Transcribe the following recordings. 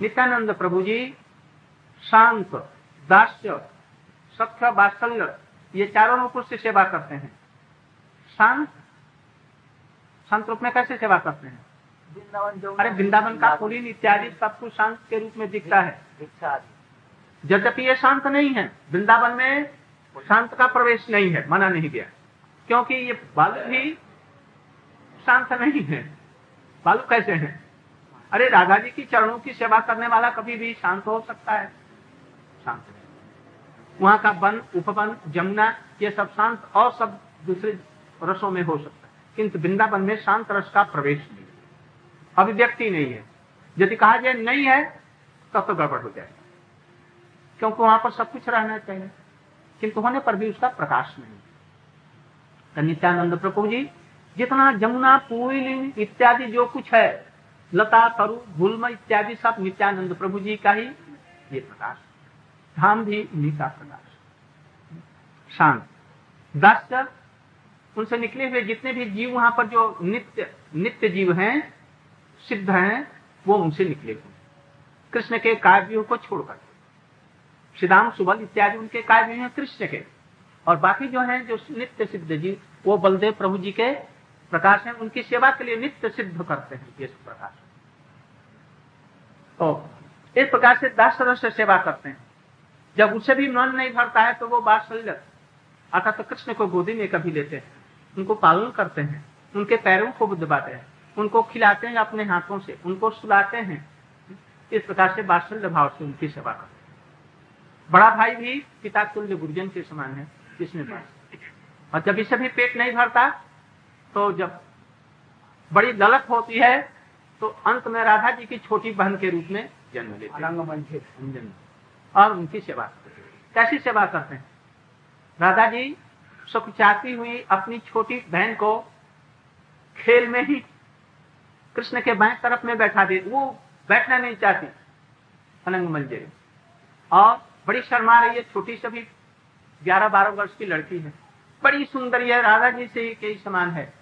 नित्यानंद प्रभु जी शांत दास्य सख्य वात्सल्य ये चारों रूपों से सेवा करते हैं। शांत शांत रूप में कैसे सेवा करते हैं? अरे वृंदावन का पुलिन इत्यादि सब कुछ शांत के रूप में दिखता है। यद्यपि ये शांत नहीं है वृंदावन में शांत का प्रवेश नहीं है मना नहीं गया। क्योंकि ये बालू भी शांत नहीं है। बालू कैसे हैं? अरे राधा जी की चरणों की सेवा करने वाला कभी भी शांत हो सकता है। शांत वहाँ का वन, उपवन, जमुना, ये सब शांत और सब दूसरे रसों में हो सकता है। किंतु वृंदावन में शांत रस का प्रवेश नहीं। अभिव्यक्ति नहीं है। यदि कहा जाए नहीं है, तब तो गड़बड़ हो जाएगा। क्योंकि वहाँ पर सब कुछ रहना चाहिए। किंतु होने पर भी उसका प्रकाश नहीं। तो नित्यानंद प्रभु जी, जितना जमुना पुलिन इत्यादि जो कुछ है लता तरु गुलम इत्यादि सब नित्यानंद प्रभु जी का ही ये प्रकाश धाम भी उन्हीं का प्रकाश शांत। दास्य उनसे निकले हुए जितने भी जीव वहाँ पर जो नित्य नित्य जीव हैं, सिद्ध हैं, वो उनसे निकले हुए। कृष्ण के काव्यों को छोड़कर। श्रीदाम सुबल इत्यादि उनके काव्य हैं कृष्ण के। और बाकी जो हैं, जो नित्य सिद्ध जीव, वो बलदेव प्रभु जी के प्रकाश है। उनकी सेवा के लिए नित्य सिद्ध करते हैं, ये प्रकाश। तो इस प्रकार से दास से सेवा करते हैं। जब उसे भी मन नहीं भरता है तो वो बात्सल्य अर्थात तो कृष्ण को गोदी में कभी लेते हैं। उनको पालन करते हैं। उनके पैरों को दबाते हैं। उनको खिलाते हैं अपने हाथों से। उनको सुलाते हैं। इस प्रकार से बात्सल्य भाव से उनकी सेवा करते हैं। बड़ा भाई भी पिता तुल्य गुरुजन के समान है इसमें और जब इसे भी पेट नहीं भरता तो जब बड़ी ललक होती है तो अंत में राधा जी की छोटी बहन के रूप में जन्म लेते हैं। और उनकी सेवा करते कैसी सेवा करते हैं? राधा जी सुख चाहती हुई अपनी छोटी बहन को खेल में ही कृष्ण के बाएँ तरफ़ में बैठा दे वो बैठना नहीं चाहती अनंग मंजरी और बड़ी शर्मा रही है छोटी से भी ग्यारह बारह वर्ष की लड़की है। बड़ी सुंदर है राधा जी से कई समान है।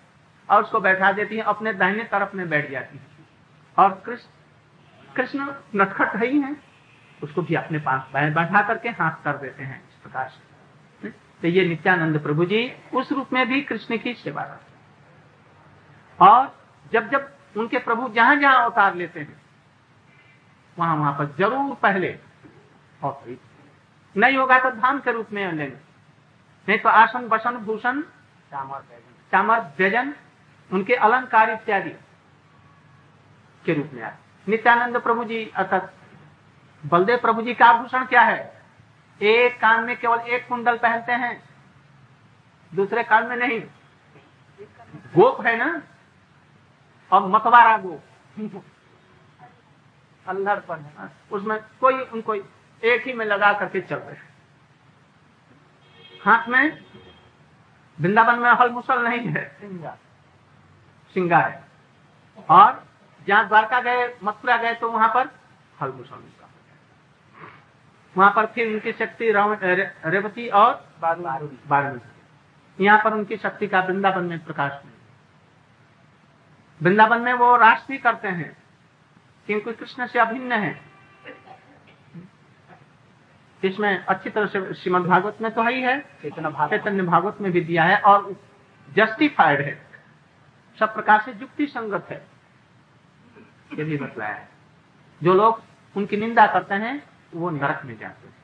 और उसको बैठा देती है अपने दाहिने तरफ़ में बैठ जाती है। और कृष्ण कृष्ण नटखट है ही है। उसको भी अपने पास बैठा करके हाथ कर देते हैं इस प्रकार से। तो ये नित्यानंद प्रभु जी उस रूप में भी कृष्ण की सेवा करते और जब जब उनके प्रभु जहाँ जहाँ अवतार लेते हैं, वहाँ वहाँ पर ज़रूर पहले और नहीं होगा तो धाम के रूप में लेंगे। नहीं तो आसन, बसन, भूषण चामर, व्यजन, उनके अलंकार इत्यादि। के रूप में आए। नित्यानंद प्रभु जी अर्थात बलदेव प्रभु जी का आभूषण क्या है? एक कान में केवल एक कुंडल पहनते हैं, दूसरे कान में नहीं। गोप है ना? और मतवारा गोप। अल्हड़पन है। उसमें कोई, उनको एक ही में लगा करके चल रहे हाथ में वृंदावन में हल मुसल नहीं है सिंगार है। और जहाँ द्वारका गए मथुरा गए तो वहाँ पर हल मुसल वहाँ पर फिर उनकी शक्ति रेवती और बारहवीं यहाँ पर उनकी शक्ति का वृंदावन में प्रकाश नहीं वृंदावन में वो रास भी करते हैं क्योंकि कृष्ण से अभिन्न है। इसमें अच्छी तरह से श्रीमद भागवत में तो है ही है चैतन्य भागवत। में भी दिया है और जस्टिफाइड है। सब प्रकार से युक्ति संगत है। ये भी बतलाया है। जो लोग उनकी निंदा करते हैं, वो नरक में जाते हैं।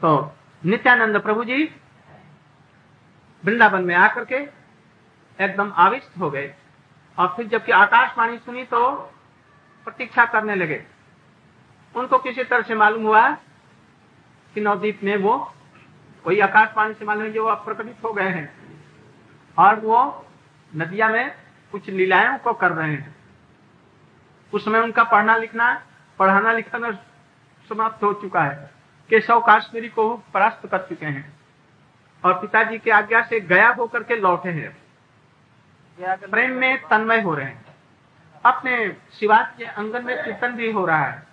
तो नित्यानंद प्रभु जी वृंदावन में आकर के एकदम आविष्ट हो गए। और फिर जबकि आकाशवाणी सुनी तो प्रतीक्षा करने लगे। उनको किसी तरह से मालूम हुआ कि नवदीप में वो, कोई आकाशवाणी से मालूम है जो अब प्रकटित हो गए हैं। और वो नदिया में कुछ लीलाओं को कर रहे हैं। उस समय उनका पढ़ना लिखना, पढ़ाना लिखाना समाप्त हो चुका है। केशव काश्मीरी को परास्त कर चुके हैं। और पिताजी की आज्ञा से गया होकर के लौटे हैं। प्रेम में तन्मय हो रहे हैं। अपने शिवाज के अंगन में कीर्तन भी हो रहा है।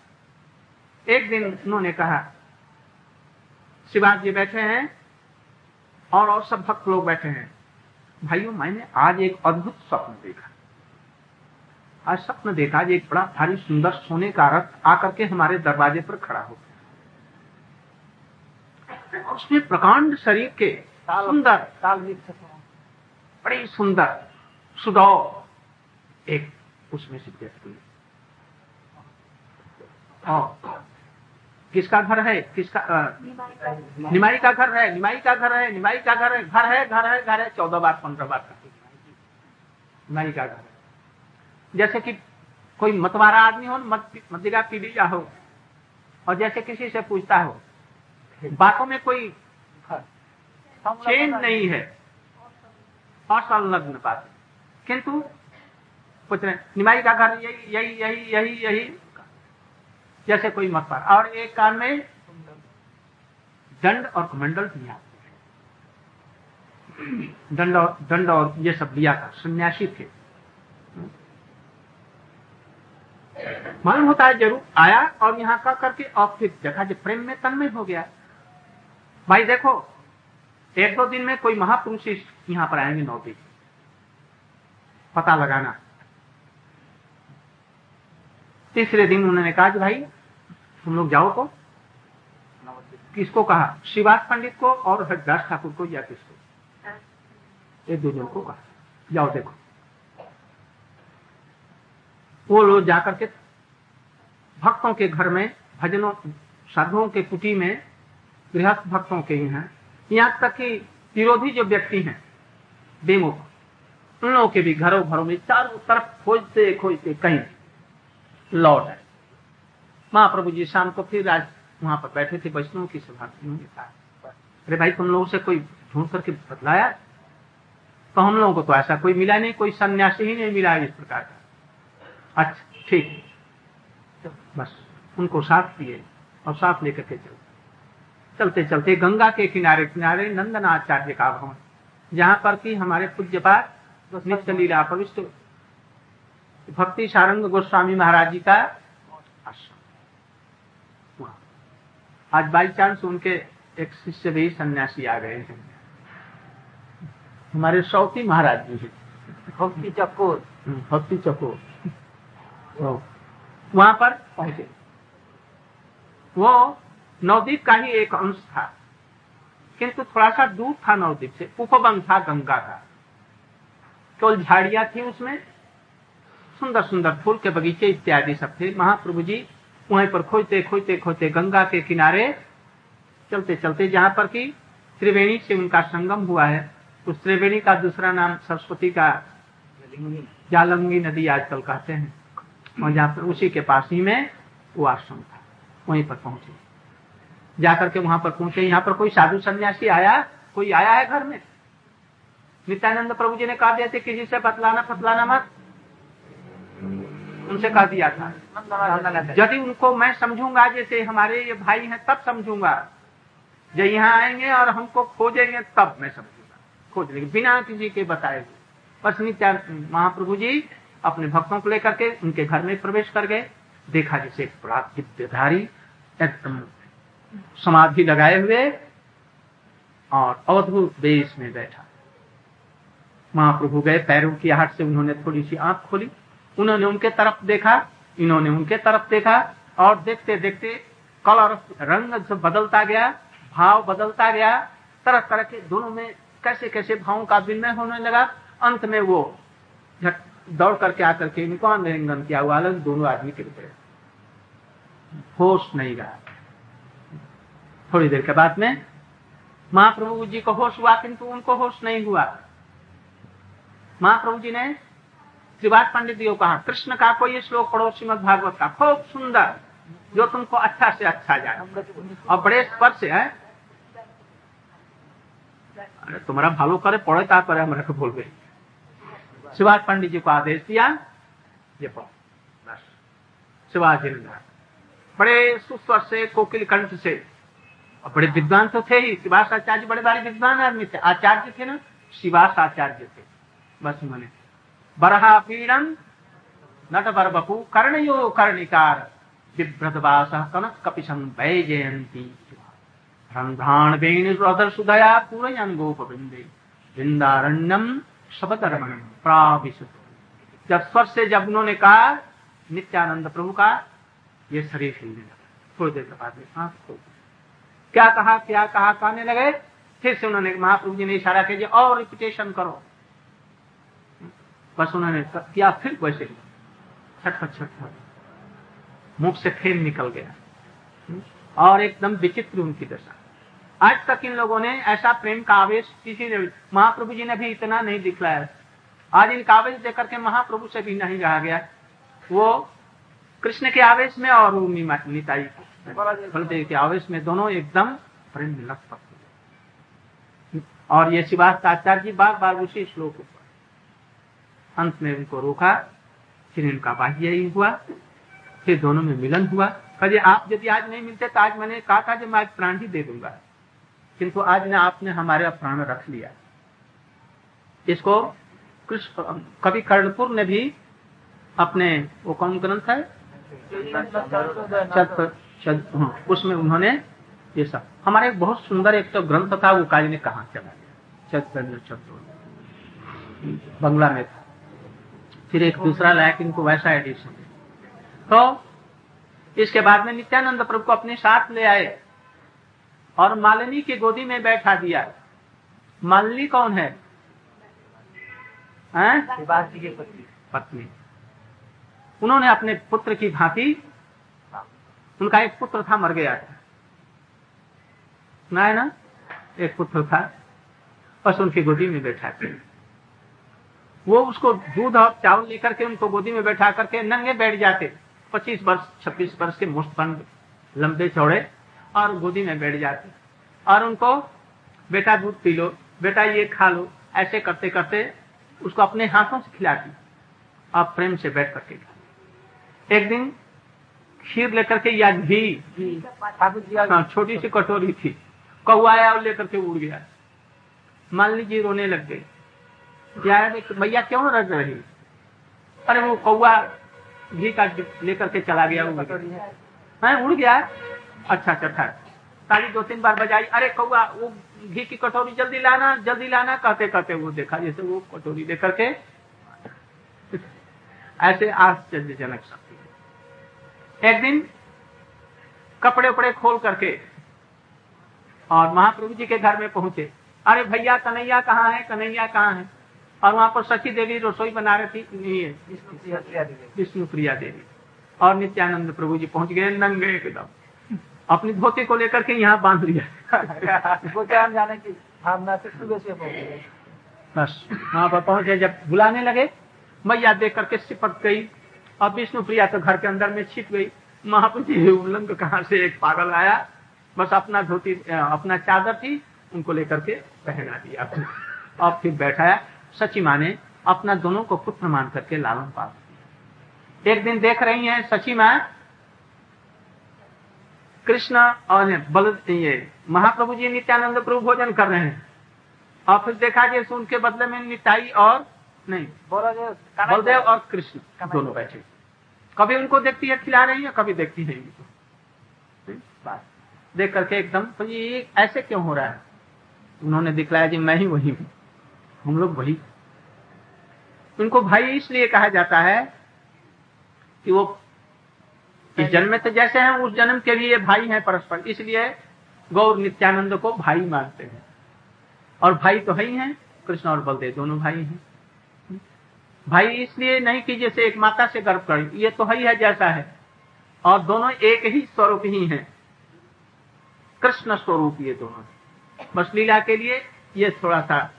एक दिन उन्होंने कहा, शिवाज जी बैठे हैं और और सब भक्त लोग बैठे हैं। भाइयों मैंने आज एक अद्भुत स्वप्न देखा। आज स्वप्न देखा एक बड़ा भारी सुंदर सोने का रथ आकर के हमारे दरवाजे पर खड़ा हो गया। उसमें प्रकांड शरीर के सुंदर बड़ी सुंदर सुडौ एक उसमें से व्यक्ति किसका घर है? किसका निमाई का घर है, निमाई का घर है, निमाई का घर है घर है घर है घर है, चौदह बार, पंद्रह बार का निमाई का घर जैसे कि कोई मतवारा आदमी हो मदिरा पी हो, और जैसे किसी से पूछता हो, बातों में कोई चेंज नहीं है असंलग्न बात किंतु, पूछ रहे निमाई का घर, यही यही यही यही यही जैसे कोई मत पर। और एक कान में दंड और कमंडल दिया दंड और दंड और ये सब लिया था, सन्यासी थे। मालूम होता है ज़रूर, आया और यहाँ का करके और फिर देखा जो प्रेम में तन्मय हो गया। भाई देखो, एक दो दिन में कोई महापुरुष यहाँ पर आएँगे नौबी। पता लगाना। तीसरे दिन उन्होंने कहा कि भाई, तुम लोग जाओ को। किसको कहा? शिवास पंडित को और हरिदास ठाकुर को या किसको? एक दो जन को कहा। जाओ देखो। वो लोग जाकर के भक्तों के घर में, भजनों, साधुओं के कुटी में, गृहस्थ भक्तों के यहाँ यहाँ तक कि विरोधी जो व्यक्ति हैं बेमुख उन लोगों के भी घरों घरों में चारों तरफ़ खोजते खोजते कहीं लौट आए महाप्रभु जी शाम को फिर आज वहाँ पर बैठे थे वैष्णव की सभा उन्होंने कहा अरे भाई तुम लोगों से कोई ढूंढ करके बतलाया? तो हम लोगों को तो ऐसा कोई मिला नहीं कोई सन्यासी ही नहीं मिला इस प्रकार का। अच्छा ठीक। बस उनको साथ दिए और साथ लेकर के चलते चलते चलते गंगा के किनारे किनारे नंदनाचार्य का भवन जहाँ पर की हमारे पूज्य पाठ नित्य लीला प्रविष्ट भक्ति सारंग गोस्वामी महाराज जी का आश्रम। आज बाई चांस उनके एक शिष्य भी सन्यासी आ गए हैं। हमारे सौती महाराज जी भक्ति चकोर। हम्म, भक्ति चकोर। वहाँ पर पहुँचे। वो नवदीप का ही एक अंश था। किंतु थोड़ा सा दूर था नवदीप से। उपवन था गंगा का। केवल झाड़ियाँ थी उसमें। सुंदर सुंदर फूल के बगीचे इत्यादि सब थे। महाप्रभु जी वहीं पर खोजते खोजते खोजते गंगा के किनारे चलते चलते जहाँ पर की त्रिवेणी से उनका संगम हुआ है। उस त्रिवेणी का दूसरा नाम सरस्वती का जालंगी नदी आजकल कहते हैं। और जहाँ पर उसी के पास ही में वो आश्रम था। वहीं पर पहुँचे। जाकर के वहाँ पर पहुँचे। यहाँ पर कोई साधु सन्यासी आया? कोई आया है घर में? नित्यानंद प्रभु जी ने कहा दिया थे किसी से बतलाना, फतलाना मत। उनसे कह दिया था। यदि उनको मैं समझूँगा, जैसे हमारे ये भाई हैं, तब समझूँगा। जब यहाँ आएँगे और हमको खोजेंगे, तब मैं समझूँगा। खोज लेंगे। बिना किसी के बताए बस नित्या, महाप्रभु जी अपने भक्तों को लेकर के उनके घर में प्रवेश कर गए। देखा जैसे बड़ा दिव्यधारी एकदम समाधि लगाए हुए और अवधुत देश में बैठा। महाप्रभु गए, पैरों की आहट से उन्होंने थोड़ी सी आँख खोली। उन्होंने उनके तरफ़ देखा, इन्होंने उनके तरफ़ देखा और देखते देखते कलर रंग बदलता गया, भाव बदलता गया, तरह तरह के दोनों में कैसे कैसे भावों का विनिमय होने लगा। अंत में वो दौड़ करके आकर के इनको आलिंगन किया हुआ अलग दोनों आदमी के रुपये होश नहीं रहा। थोड़ी देर के बाद में महाप्रभु जी को होश हुआ, किंतु उनको होश नहीं हुआ। महाप्रभु जी ने त्रिवाद पंडित जी को कहा, कृष्ण का कोई श्लोक पढ़ो श्रीमद भागवत का, खूब सुंदर, जो तुमको अच्छा से अच्छा जाए। और बड़े स्पर्श है? अरे, तुम्हारा भालो करे पढ़े तापर हमारे को बोल गए। शिवाज पंडित जी को आदेश दिया, ये पढ़ो, बस। शिवाज जी ने बड़े सुस्वर से, कोकिल कंठ से, और बड़े विद्वान तो थे ही शिवास आचार्य, बड़े बड़े विद्वान आदमी थे। आचार्य थे ना शिवास आचार्य थे। बस उन्होंने बरहा नट बर बपू कर्णयो कर्णिकार, बिभ्रतवास कनक कपिशं जयंती रंध्राण वेणुदर सुदया पूरयन गोप वृंदे वृंदारण्यम शबतरमण जब स्वर से जब उन्होंने कहा नित्यानंद प्रभु का ये शरीर हिलने लगा थोड़ी देर के बाद क्या कहा क्या कहा कहने लगे? फिर से उन्होंने महाप्रभु जी ने इशारा किया और रिपीटेशन करो। बस उन्होंने किया, फिर वैसे ही। छटपट छटपट। मुख से फेन निकल गया। और एकदम विचित्र उनकी दशा। आज तक इन लोगों ने ऐसा प्रेम का आवेश किसी ने महाप्रभु जी ने भी इतना नहीं दिखलाया। आज इनका आवेश देकर के महाप्रभु से भी नहीं रहा गया। वो कृष्ण के आवेश में और निताई बलदेव के। आवेश में दोनों एकदम प्रेम लग सकते और ये शिवास आचार्य जी बार बार उसी श्लोक अंत में उनको रोका फिर इनका बाह्य हुआ फिर दोनों में मिलन हुआ। कहे आप यदि आज नहीं मिलते तो आज मैंने कहा था कि मैं आज प्राण ही दे दूँगा। किंतु आज ने आपने हमारे प्राण रख लिया। इसको कृष्ण कवि कर्णपुर ने भी अपने वो कौन ग्रंथ है? हाँ, उसमें उन्होंने ये सब। हमारे एक बहुत सुंदर एक तो ग्रंथ था वो काली ने कहा चला गया? चतुर्थ बंगला में था। फिर एक दूसरा लाया इनको वैसा एडिशन तो इसके बाद में नित्यानंद प्रभु को अपने साथ ले आए और मालिनी की गोदी में बैठा दिया। मालिनी कौन है? पत्नी। उन्होंने अपने पुत्र की भांति उनका एक पुत्र था मर गया था। ना है ना? एक पुत्र था बस उनकी गोदी में बैठा थे। वो उसको दूध और चावल लेकर के उनको गोदी में बैठा करके नंगे बैठ जाते। पच्चीस वर्ष छब्बीस वर्ष के मुस्तबंद लंबे चौड़े और गोदी में बैठ जाते। और उनको बेटा दूध पी लो बेटा ये खा लो ऐसे करते करते उसको अपने हाथों से खिलाती आप प्रेम से बैठ करके एक दिन खीर लेकर के या घी हाँ छोटी सी कटोरी थी कौआ आया और लेकर के उड़ गया। मान लीजिए रोने लग गए। यार भैया क्यों रख रही अरे वो कौआ घी का लेकर के चला गया हाँ उड़ गया? अच्छा अच्छा ताली दो तीन बार बजाई, अरे कौआ वो घी की कटोरी जल्दी लाना जल्दी लाना, कहते कहते वो देखा, जैसे वो कटोरी लेकर के ऐसे आश्चर्यजनक शक्ति एक दिन कपड़े उपड़े खोल करके और महाप्रभु जी के घर में पहुँचे। अरे भैया, कन्हैया कहाँ है, कन्हैया कहाँ है? और वहाँ पर सची देवी रसोई बना रही थी विष्णु प्रिया देवी। और नित्यानंद प्रभु जी पहुँच गए नंगे एकदम। अपनी धोती को लेकर के यहाँ बाँध लिया। जाने की भावना से सुबह से बस वहाँ पर पहुँचे जब बुलाने लगे मैया देख करके सिपक गई। और विष्णु प्रिया तो घर के अंदर में छिप गई। महापुजी उल्लंघ कहा से एक पागल आया? बस अपना धोती अपना चादर थी उनको लेकर के पहना दिया। और फिर बैठाया। सची माँ ने अपना दोनों को पुत्र मान करके लालन पाल एक दिन देख रही हैं सची माँ कृष्ण और बल ये महाप्रभु जी नित्यानंद प्रभु भोजन कर रहे हैं। और फिर देखा कि उनके बदले में निताई और नहीं बलदेव और कृष्ण दोनों बैठे। कभी उनको देखती है खिला रही है कभी देखती नहीं बात। देख करके एकदम तो ये ऐसे क्यों हो रहा है? उन्होंने दिखलाया जी मैं ही वही हूँ। हम लोग वही। उनको भाई इसलिए कहा जाता है कि वो इस जन्म में तो जैसे हैं, उस जन्म के भी ये भाई हैं परस्पर। इसलिए गौर नित्यानंद को भाई मानते हैं। और भाई तो है ही हैं, कृष्ण और बलदेव दोनों भाई हैं। भाई इसलिए नहीं कि जैसे एक माता से गर्भ कर, ये तो है ही है जैसा है। और दोनों एक ही स्वरूप ही हैं। कृष्ण स्वरूप ये दोनों। बस लीला के लिए ये थोड़ा सा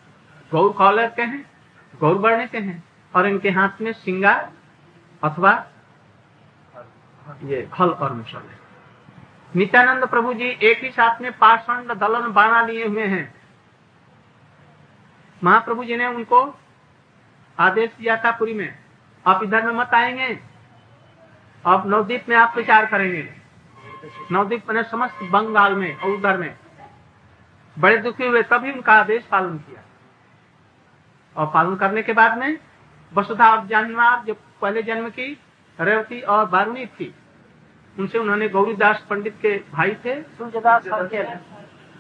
गौर कॉलर के हैं, गौर बढ़ने के हैं, और इनके हाथ में सिंगार अथवा ये खल और मिशन है। नित्यानंद प्रभु जी एक ही साथ में पाषण दलन बाणा लिए हुए हैं। महाप्रभु जी ने उनको आदेश दिया था पुरी में, आप इधर में मत आएँगे, आप नवदीप में आप प्रचार करेंगे। नवदीप मैंने समस्त बंगाल में और उधर में बड़े दुखी हुए तभी उनका आदेश पालन किया। और पालन करने के बाद में वसुधा और जन्मा जो पहले जन्म की रेवती और बारूणी थी उनसे उन्होंने गौरीदास पंडित के भाई थे सूर्यदास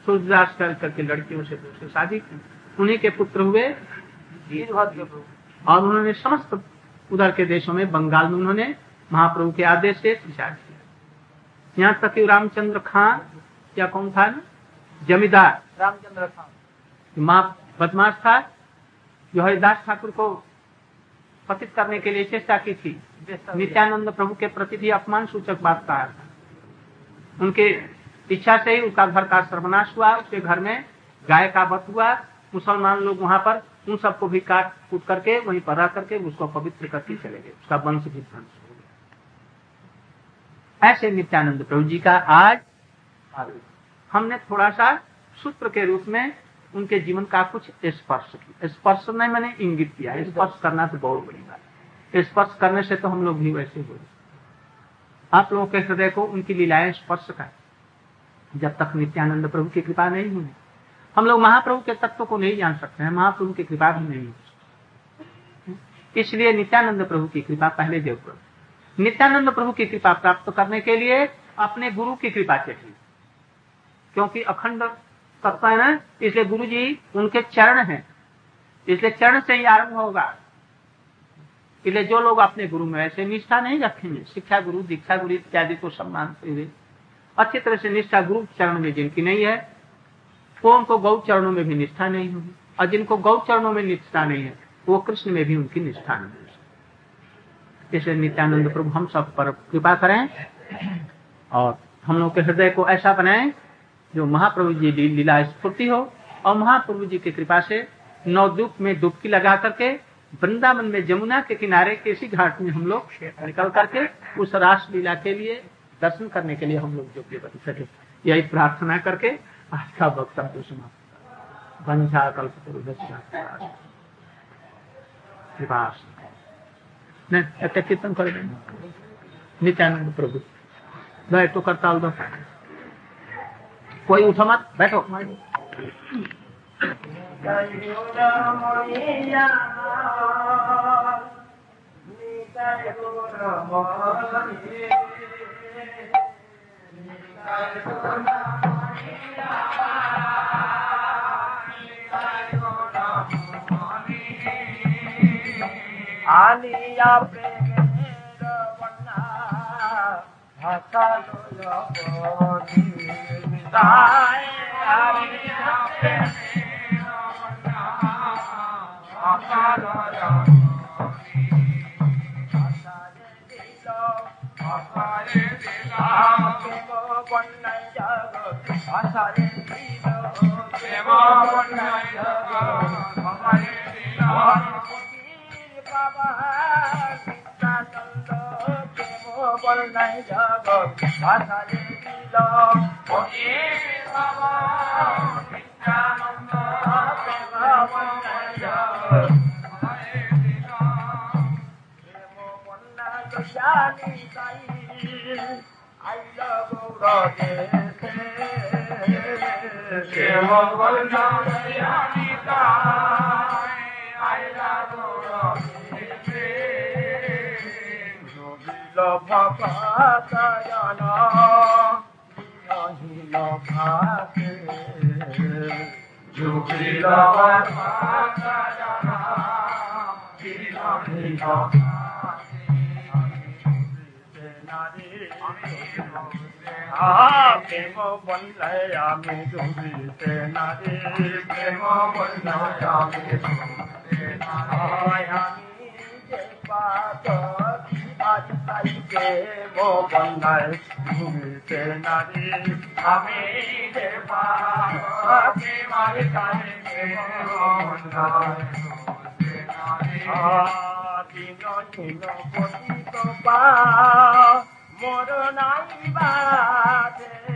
सूर्यदास करके लड़कियों से शादी की। उन्हीं के पुत्र हुए और उन्होंने समस्त उधर के देशों में बंगाल में उन्होंने महाप्रभु के आदेश से प्रचार किया। यहाँ तक कि रामचंद्र खान या कौन था ना? जमींदार। रामचंद्र खान माँ बदमाश था जो हरिदास ठाकुर को पतित करने के लिए चेष्टा की थी। नित्यानंद प्रभु के प्रति भी अपमान सूचक बात कहा था। उनके इच्छा से ही उसका घर का सर्वनाश हुआ उसके घर में गाय का वध हुआ। मुसलमान लोग वहाँ पर उन सबको भी काट कूट करके वहीं पर रह करके उसको पवित्र करके चले गए। उसका वंश भी ध्वंस हो गया। ऐसे नित्यानंद प्रभु जी का आज हमने थोड़ा सा सूत्र के रूप में उनके जीवन का कुछ स्पर्श किया। स्पर्श नहीं मैंने इंगित किया स्पर्श करना तो बहुत बड़ी बात है। स्पर्श करने से तो हम लोग भी वैसे हो आप लोगों के हृदय को उनकी लीलाएँ स्पर्श कर। जब तक नित्यानंद प्रभु की कृपा नहीं हुई। हम लोग महाप्रभु के तत्व को नहीं जान सकते हैं महाप्रभु की कृपा भी नहीं हो इसलिए नित्यानंद प्रभु की कृपा पहले देव प्रभु। नित्यानंद प्रभु की कृपा प्राप्त करने के लिए अपने गुरु की कृपा चाहिए। क्योंकि अखंड तत्व है ना इसलिए गुरु जी उनके चरण हैं। इसलिए चरण से ही आरंभ होगा। इसलिए जो लोग अपने गुरु में ऐसे निष्ठा नहीं रखेंगे। शिक्षा गुरु, दीक्षा गुरु इत्यादि को सम्मान हुए अच्छी तरह से निष्ठा गुरु चरण में जिनकी नहीं है, वो उनको गौ चरणों में भी निष्ठा नहीं होगी। और जिनको गौ चरणों में निष्ठा नहीं है, वो कृष्ण में भी उनकी निष्ठा नहीं है इसलिए नित्यानंद प्रभु, हम सब पर कृपा करें और हम लोग के हृदय को ऐसा बनाएँ जो महाप्रभु जी लीला स्फूर्ति हो और महाप्रभु जी की कृपा से नवद्वीप में डुबकी लगा करके, वृंदावन में जमुना के किनारे किसी घाट में हम लोग निकल करके उस रास लीला के लिए दर्शन करने के लिए हम लोग योग्य बन सके। यही प्रार्थना करके आज का तो समाप्त बंझा कल्प कीर्तन करेंगे नित्यानंद प्रभु तो करताल दो कोई उठो मत बैठो। आलिया प्रेम बना हसा लो मका Allah, Allah, gonna Allah, Allah, Allah, আমি ডুবিতে নারে প্রেম বল্লায় আমি আজ বন্ধায় ডুবিতে নারে আমি যে পাত মারে তাইকে বন্ধায় দিন দিন পতিত পা মোর নাই বাদে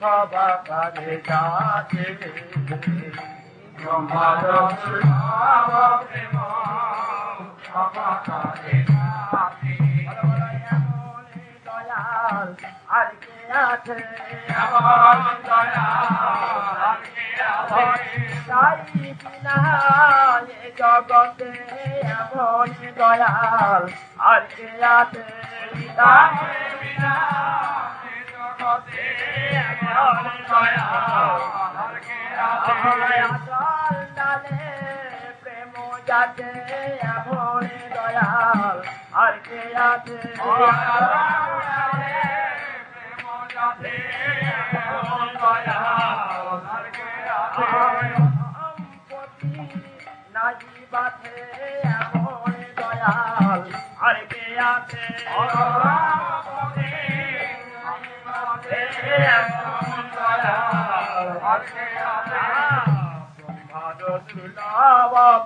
সবা করে যাকে। তোমার ভাব প্রেম সবা করে যাকে। দয়াল আর কে আছে আমার দয়াল আর কে আছে এ জগতে এমন দয়াল আর কে আছে প্রেম যাতে এমন দয়াল। আর কে আছে নাই বাথে এমন দয়াল। আর কে আছে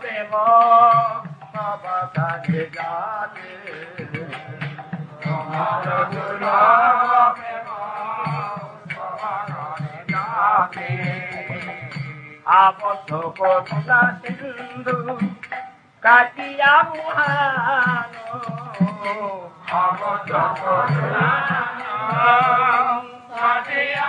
প্রেম কাছে যাতে আবদ্ধ করুণা সিন্ধু কাটিয়া মুহানো আবদ্ধ করুণা কাটিয়া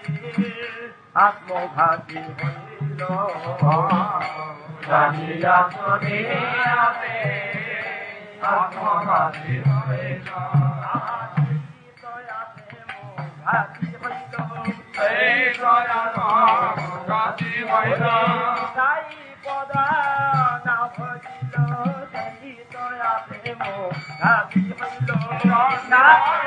আত্মঘাতী হইল। জানিয়া শুনিয়া আত্মঘাতী হইল। ঘাতী হইল। তাই পদা না ভজিল ঘাতী হইল।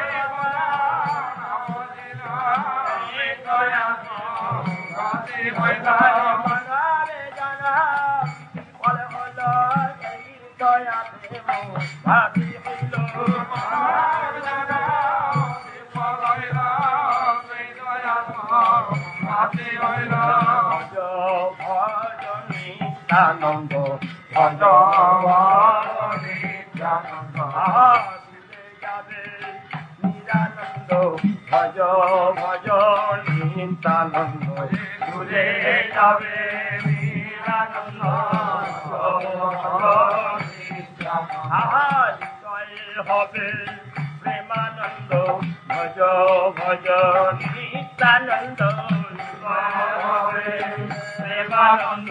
你回来。ভজ ভজ নিত্যানন্দ দূরে যাবে হবে প্রেমানন্দ ভজ ভজ নিত্যানন্দ হবে প্রেমানন্দ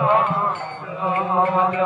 ভজ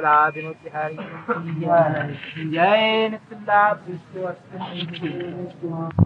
राधा विनोदहारी जय नित्य